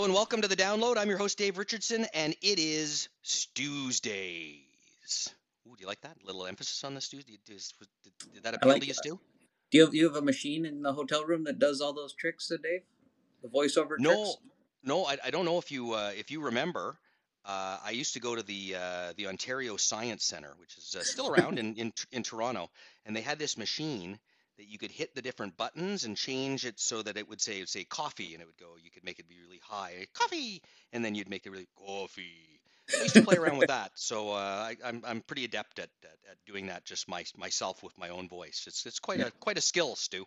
Hello and welcome to the download. I'm your host Dave Richardson, and it is Tuesdays. Ooh, do you like that A little emphasis on the Stews? Did, did, that appeal like to you. Stu? Do you have, you have a machine in the hotel room that does all those tricks, uh, Dave? The voiceover No, tricks? no, I, I don't know if you uh, if you remember. Uh, I used to go to the uh, the Ontario Science Center, which is uh, still around in, in in Toronto, and they had this machine that you could hit the different buttons and change it so that it would say say coffee, and it would go. You could make it be really high, coffee, and then you'd make it really coffee. I used to play around with that, so uh, I, I'm I'm pretty adept at, at, at doing that just my, myself with my own voice. It's it's quite Yeah. a quite a skill, Stu.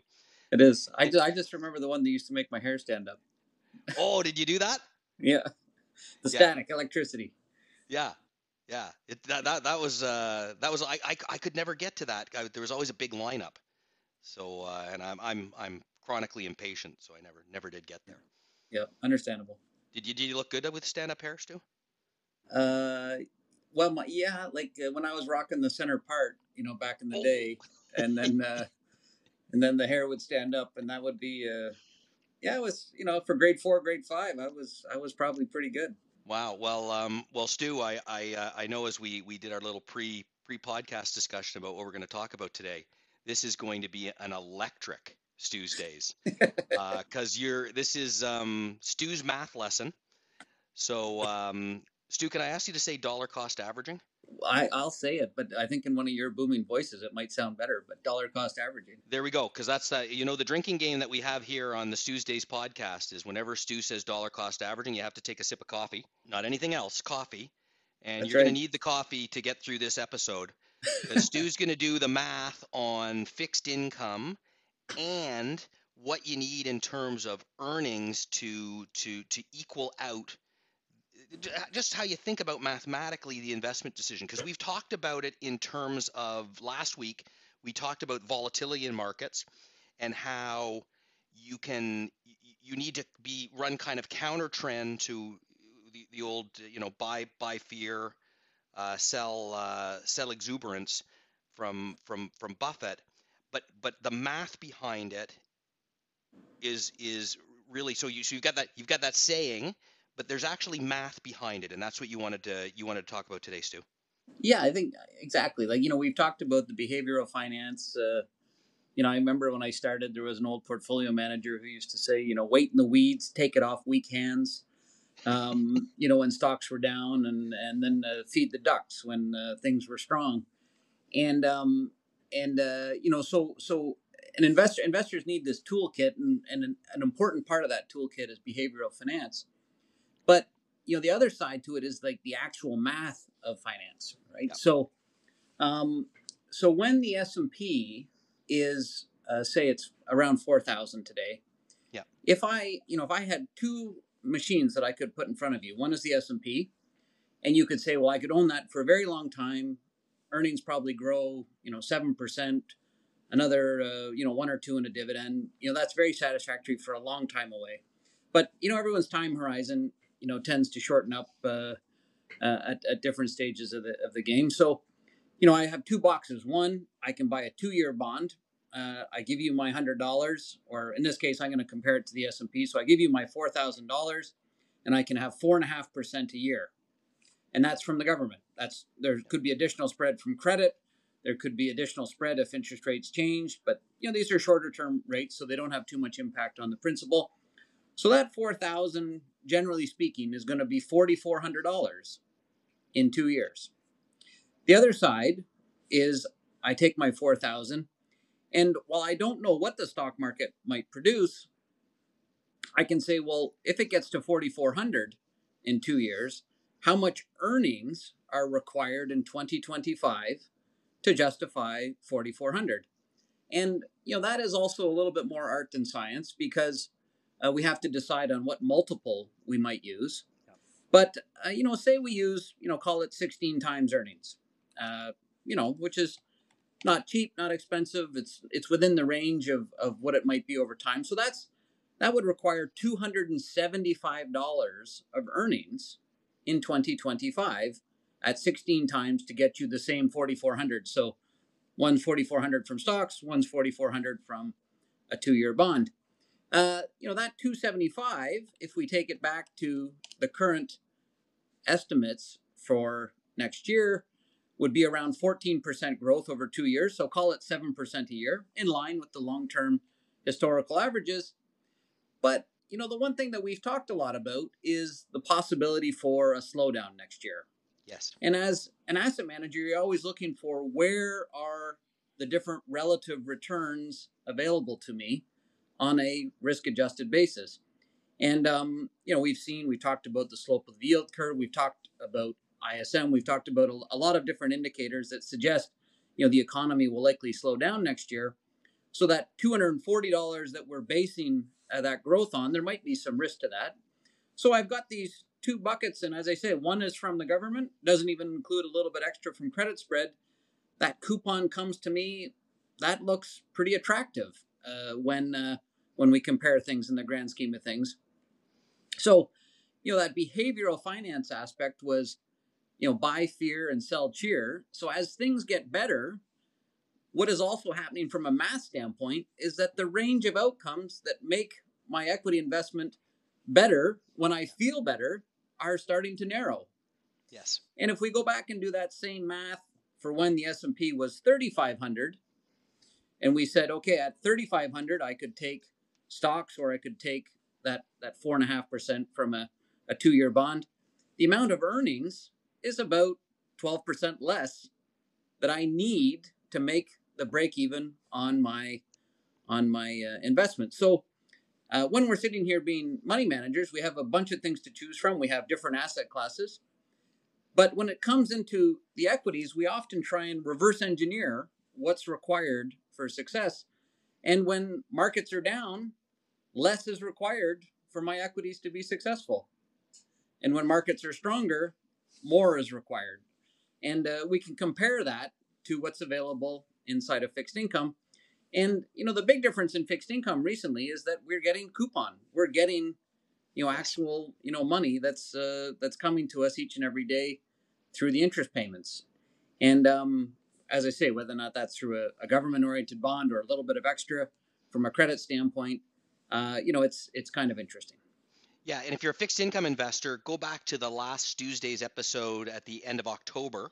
It is. I, I just remember the one that used to make my hair stand up. Oh, did you do that? Yeah. The Yeah. static electricity. Yeah, yeah. It, that, that that was uh, that was I, I I could never get to that. I, there was always a big lineup. So uh, and I'm I'm I'm chronically impatient, so I never never did get there. Yeah, understandable. Did you did you look good with stand up hair, Stu? Uh, well, my, yeah, like uh, when I was rocking the center part, you know, back in the Oh. day, and then uh, and then the hair would stand up, and that would be, uh, yeah, it was, you know, for grade four, grade five, I was I was probably pretty good. Wow. Well, um, well, Stu, I I uh, I know as we we did our little pre pre podcast discussion about what we're going to talk about today, this is going to be an electric Stu's days because you're this is um, Stu's math lesson. So um, Stu, can I ask you to say dollar cost averaging? I, I'll say it, but I think in one of your booming voices, it might sound better. But dollar cost averaging. There we go, because that's uh, you know the drinking game that we have here on the Stu's Days podcast is whenever Stu says dollar cost averaging, you have to take a sip of coffee, not anything else, coffee, and That's you're going to need the coffee to get through this episode. Stu's going to do the math on fixed income and what you need in terms of earnings to to to equal out just how you think about mathematically the investment decision. Because we've talked about it in terms of last week we talked about volatility in markets and how you can you need to be run kind of counter trend to the, the old you know buy buy fear uh, sell uh, sell exuberance from from from Buffett but but the math behind it is is really so you so you've got that you've got that saying but there's actually math behind it and that's what you wanted to you wanted to talk about today Stu Yeah, I think exactly. Like you know, we've talked about the behavioral finance. Uh, you know, I remember when I started, there was an old portfolio manager who used to say, you know, wait in the weeds, take it off weak hands. Um, you know, when stocks were down, and and then uh, feed the ducks when uh, things were strong, and um, and uh, you know, so so an investor investors need this toolkit, and and an, an important part of that toolkit is behavioral finance. But you know, the other side to it is like the actual math of finance, right? Yeah. So, um, so when the S and P is uh, say it's around four thousand today, Yeah. If I, you know, if I had two machines that I could put in front of you, one is the S and you could say, well, I could own that for a very long time. Earnings probably grow, you know, seven percent. Another, uh, you know, one or two in a dividend. You know, that's very satisfactory for a long time away. But you know, everyone's time horizon, you know, tends to shorten up uh, uh, at, at different stages of the of the game. So, you know, I have two boxes. One, I can buy a two-year bond. Uh, I give you my hundred dollars, or in this case, I'm going to compare it to the S and P. So I give you my four thousand dollars, and I can have four and a half percent a year, and that's from the government. That's there could be additional spread from credit. There could be additional spread if interest rates change, but you know these are shorter term rates, so they don't have too much impact on the principal. So that four thousand, generally speaking, is going to be forty four hundred dollars in two years. The other side is I take my four thousand, and while I don't know what the stock market might produce, I can say, well, if it gets to forty four hundred in two years, how much earnings are required in twenty twenty five to justify forty four hundred? And you know that is also a little bit more art than science because uh, we have to decide on what multiple we might use. But uh, you know, say we use you know call it 16 times earnings, uh, you know, which is not cheap, not expensive. It's it's within the range of of what it might be over time. So that's that would require 275 dollars of earnings in 2025 at 16 times to get you the same 4400. So one's 4400 from stocks, one's 4400 from a two-year bond. Uh, you know, that 275, if we take it back to the current estimates for next year, would be around 14% growth over two years. So call it 7% a year, in line with the long term historical averages. But, you know, the one thing that we've talked a lot about is the possibility for a slowdown next year. Yes. And as an asset manager, you're always looking for where are the different relative returns available to me on a risk adjusted basis. And, um, you know, we've seen, we talked about the slope of the yield curve, we've talked about ISM, we've talked about a, lot of different indicators that suggest, you know, the economy will likely slow down next year. So that $240 that we're basing uh, that growth on, there might be some risk to that. So I've got these two buckets, and as I say, one is from the government, doesn't even include a little bit extra from credit spread. That coupon comes to me, that looks pretty attractive uh, when uh, when we compare things in the grand scheme of things. So, you know, that behavioral finance aspect was, you know, buy fear and sell cheer. So as things get better, what is also happening from a math standpoint is that the range of outcomes that make my equity investment better when I feel better are starting to narrow. Yes. And if we go back and do that same math for when the S&P was 3500 and we said okay at 3500 I could take stocks or I could take that that 4.5% from a, a two-year bond the amount of earnings is about 12% less that I need to make the break even on my on my uh, investment. So uh, when we're sitting here being money managers, we have a bunch of things to choose from. We have different asset classes. But when it comes into the equities, we often try and reverse engineer what's required for success. And when markets are down, less is required for my equities to be successful. And when markets are stronger, more is required. And uh, we can compare that to what's available inside of fixed income. And you know the big difference in fixed income recently is that we're getting coupon. We're getting you know actual you know money that's uh, that's coming to us each and every day through the interest payments. And um, as I say, whether or not that's through a, a government-oriented bond or a little bit of extra from a credit standpoint, uh, you know, it's it's kind of interesting. Yeah, and if you're a fixed income investor, go back to the last Tuesday's episode at the end of October,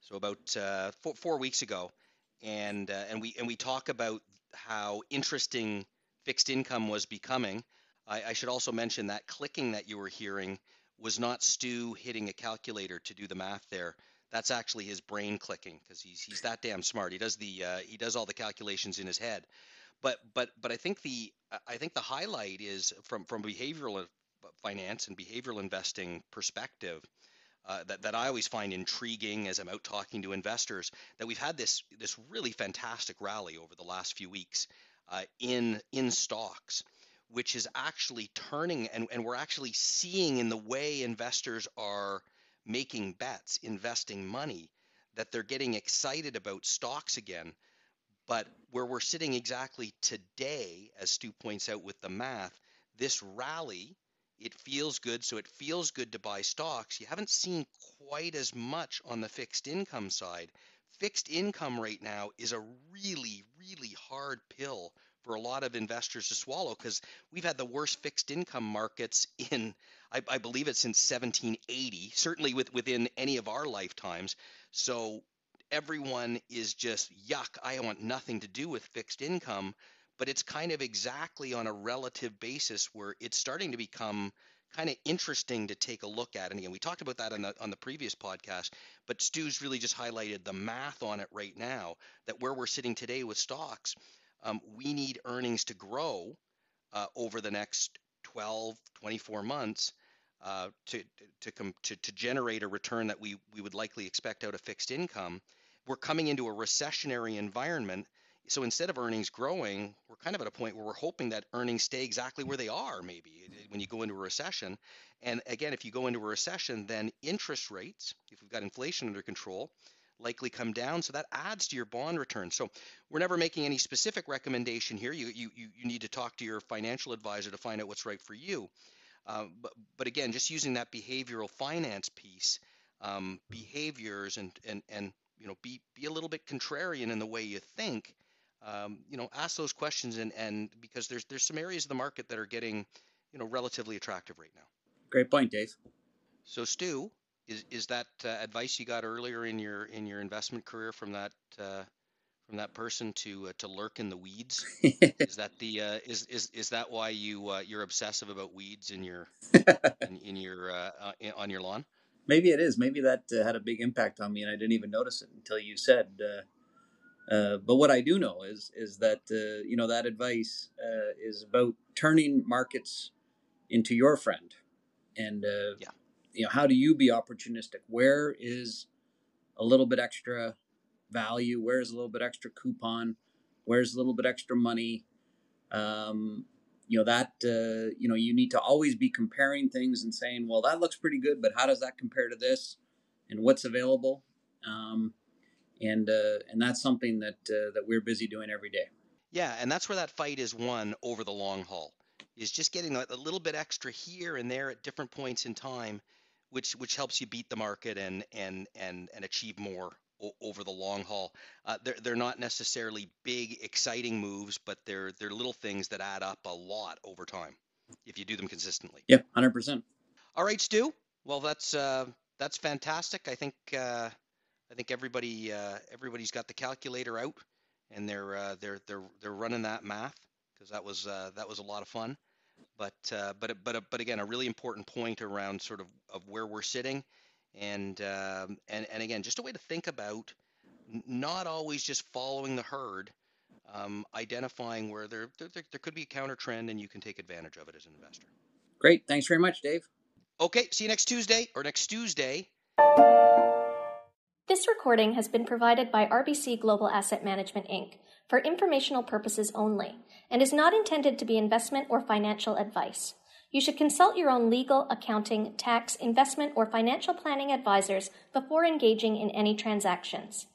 so about uh, four, four weeks ago, and uh, and we and we talk about how interesting fixed income was becoming. I, I, should also mention that clicking that you were hearing was not Stu hitting a calculator to do the math there. That's actually his brain clicking because he's he's that damn smart. He does the uh, he does all the calculations in his head. But but but I think the I think the highlight is from from behavioral finance and behavioral investing perspective uh, that, that I always find intriguing as I'm out talking to investors that we've had this this really fantastic rally over the last few weeks uh, in in stocks, which is actually turning and, and we're actually seeing in the way investors are making bets, investing money, that they're getting excited about stocks again. But where we're sitting exactly today, as Stu points out with the math, this rally it feels good, so it feels good to buy stocks. You haven't seen quite as much on the fixed income side. Fixed income right now is a really, really hard pill for a lot of investors to swallow because we've had the worst fixed income markets in, I, I believe it's since 1780, certainly with, within any of our lifetimes. So everyone is just yuck. I want nothing to do with fixed income but it's kind of exactly on a relative basis where it's starting to become kind of interesting to take a look at. And again, we talked about that on the on the previous podcast, but Stu's really just highlighted the math on it right now. That where we're sitting today with stocks, um, we need earnings to grow uh, over the next 12, 24 months uh, to to, come, to to generate a return that we we would likely expect out of fixed income. We're coming into a recessionary environment so instead of earnings growing, we're kind of at a point where we're hoping that earnings stay exactly where they are, maybe when you go into a recession. And again, if you go into a recession, then interest rates, if we've got inflation under control, likely come down. So that adds to your bond return. So we're never making any specific recommendation here. You, you, you need to talk to your financial advisor to find out what's right for you. Uh, but, but again, just using that behavioral finance piece, um, behaviors and, and, and you know, be, be a little bit contrarian in the way you think um, you know, ask those questions and and because there's there's some areas of the market that are getting, you know, relatively attractive right now. Great point, Dave. So Stu, is is that uh, advice you got earlier in your in your investment career from that uh, from that person to uh, to lurk in the weeds? is that the uh, is is is that why you uh, you're obsessive about weeds in your in, in your uh, uh, in, on your lawn? Maybe it is. Maybe that uh, had a big impact on me, and I didn't even notice it until you said. Uh, uh, but what I do know is is that uh, you know that advice uh, is about turning markets into your friend, and uh, Yeah. you know how do you be opportunistic? Where is a little bit extra value? Where's a little bit extra coupon? Where's a little bit extra money? Um, you know that uh, you know you need to always be comparing things and saying, well, that looks pretty good, but how does that compare to this? And what's available? Um, and uh, and that's something that uh, that we're busy doing every day. Yeah, and that's where that fight is won over the long haul. Is just getting a, a little bit extra here and there at different points in time, which which helps you beat the market and and and and achieve more o- over the long haul. Uh, they're they're not necessarily big exciting moves, but they're they're little things that add up a lot over time if you do them consistently. Yep, hundred percent. All right, Stu. Well, that's uh, that's fantastic. I think uh, I think everybody uh, everybody's got the calculator out and they're uh, they're they're they're running that math because that was uh, that was a lot of fun. But uh, but but but again, a really important point around sort of of where we're sitting, and um, and and again, just a way to think about not always just following the herd, um, identifying where there, there there there could be a counter trend and you can take advantage of it as an investor. Great. Thanks very much, Dave. Okay, see you next Tuesday or next Tuesday. This recording has been provided by RBC Global Asset Management Inc. for informational purposes only and is not intended to be investment or financial advice. You should consult your own legal, accounting, tax, investment, or financial planning advisors before engaging in any transactions.